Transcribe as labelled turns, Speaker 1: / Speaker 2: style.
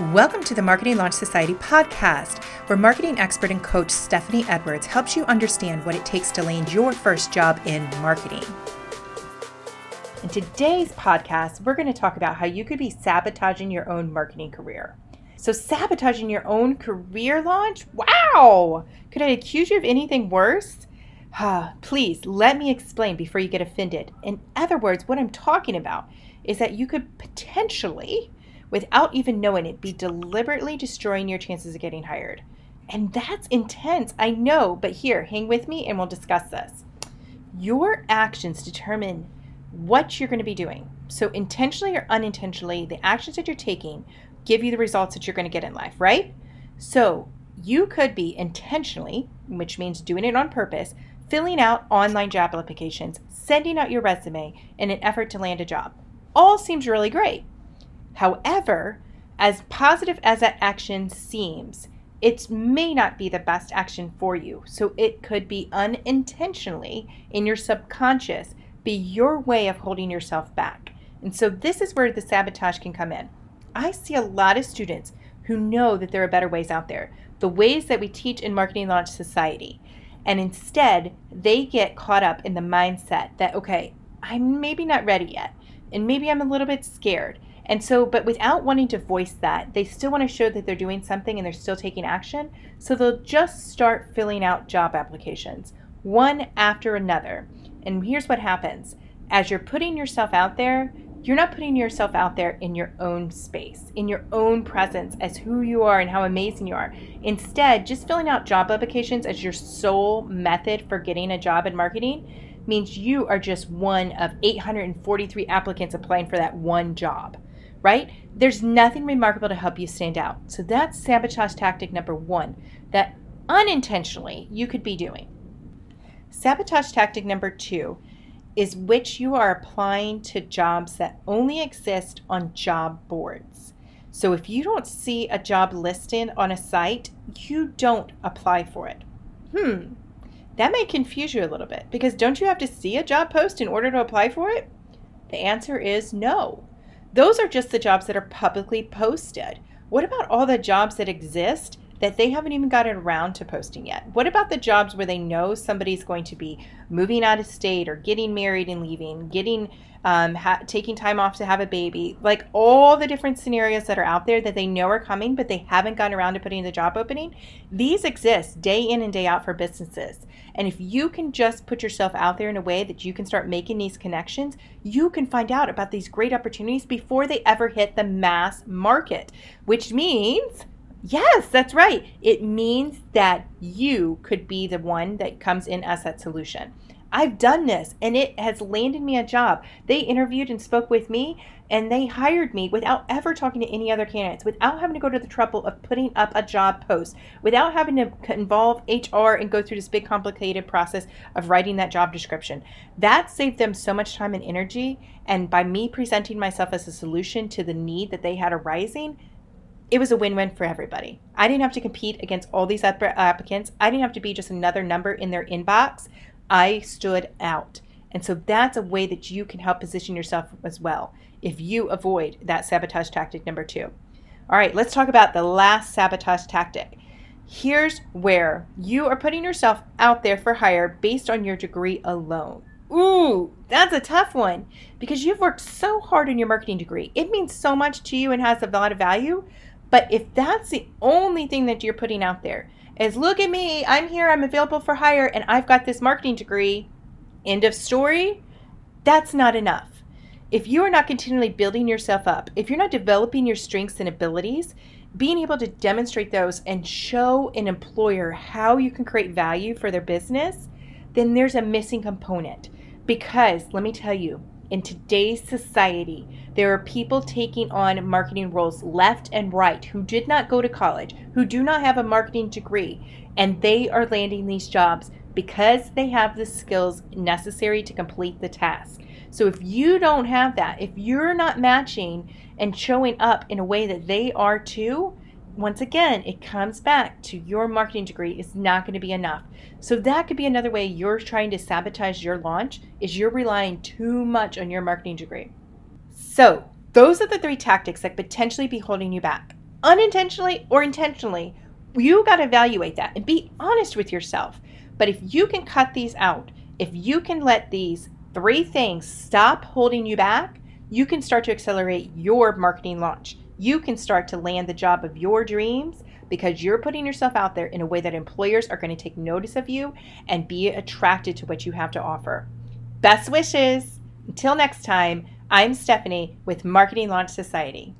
Speaker 1: Welcome to the Marketing Launch Society podcast, where marketing expert and coach Stephanie Edwards helps you understand what it takes to land your first job in marketing. In today's podcast, we're going to talk about how you could be sabotaging your own marketing career. So, sabotaging your own career launch? Wow! Could I accuse you of anything worse? Please let me explain before you get offended. In other words, what I'm talking about is that you could potentially without even knowing it, be deliberately destroying your chances of getting hired. And that's intense, I know, but here, hang with me and we'll discuss this. Your actions determine what you're going to be doing. So, intentionally or unintentionally, the actions that you're taking give you the results that you're going to get in life, right? So, you could be intentionally, which means doing it on purpose, filling out online job applications, sending out your resume in an effort to land a job. All seems really great. However, as positive as that action seems, it may not be the best action for you. So it could be unintentionally in your subconscious be your way of holding yourself back. And so this is where the sabotage can come in. I see a lot of students who know that there are better ways out there, the ways that we teach in Marketing Launch Society. And instead, they get caught up in the mindset that, okay, I'm maybe not ready yet, and maybe I'm a little bit scared. And so, but without wanting to voice that, they still want to show that they're doing something and they're still taking action. So they'll just start filling out job applications, one after another. And here's what happens as you're putting yourself out there, you're not putting yourself out there in your own space, in your own presence as who you are and how amazing you are. Instead, just filling out job applications as your sole method for getting a job in marketing means you are just one of 843 applicants applying for that one job right? There's nothing remarkable to help you stand out. So that's sabotage tactic number one that unintentionally you could be doing. Sabotage tactic number two is which you are applying to jobs that only exist on job boards. So if you don't see a job listed on a site, you don't apply for it. Hmm, that may confuse you a little bit because don't you have to see a job post in order to apply for it? The answer is no. Those are just the jobs that are publicly posted. What about all the jobs that exist that they haven't even gotten around to posting yet? What about the jobs where they know somebody's going to be moving out of state or getting married and leaving, getting um, ha- taking time off to have a baby, like all the different scenarios that are out there that they know are coming, but they haven't gotten around to putting the job opening? These exist day in and day out for businesses. And if you can just put yourself out there in a way that you can start making these connections, you can find out about these great opportunities before they ever hit the mass market, which means Yes, that's right. It means that you could be the one that comes in as that solution. I've done this and it has landed me a job. They interviewed and spoke with me and they hired me without ever talking to any other candidates, without having to go to the trouble of putting up a job post, without having to involve HR and go through this big complicated process of writing that job description. That saved them so much time and energy. And by me presenting myself as a solution to the need that they had arising, it was a win-win for everybody. I didn't have to compete against all these other uh, applicants. I didn't have to be just another number in their inbox. I stood out. And so that's a way that you can help position yourself as well if you avoid that sabotage tactic number 2. All right, let's talk about the last sabotage tactic. Here's where you are putting yourself out there for hire based on your degree alone. Ooh, that's a tough one because you've worked so hard on your marketing degree. It means so much to you and has a lot of value. But if that's the only thing that you're putting out there, is look at me, I'm here, I'm available for hire, and I've got this marketing degree, end of story, that's not enough. If you are not continually building yourself up, if you're not developing your strengths and abilities, being able to demonstrate those and show an employer how you can create value for their business, then there's a missing component. Because let me tell you, in today's society, there are people taking on marketing roles left and right who did not go to college, who do not have a marketing degree, and they are landing these jobs because they have the skills necessary to complete the task. So if you don't have that, if you're not matching and showing up in a way that they are too, once again, it comes back to your marketing degree is not going to be enough. So that could be another way you're trying to sabotage your launch is you're relying too much on your marketing degree. So, those are the three tactics that potentially be holding you back. unintentionally or intentionally, you got to evaluate that and be honest with yourself. But if you can cut these out, if you can let these three things stop holding you back, you can start to accelerate your marketing launch. You can start to land the job of your dreams because you're putting yourself out there in a way that employers are going to take notice of you and be attracted to what you have to offer. Best wishes. Until next time, I'm Stephanie with Marketing Launch Society.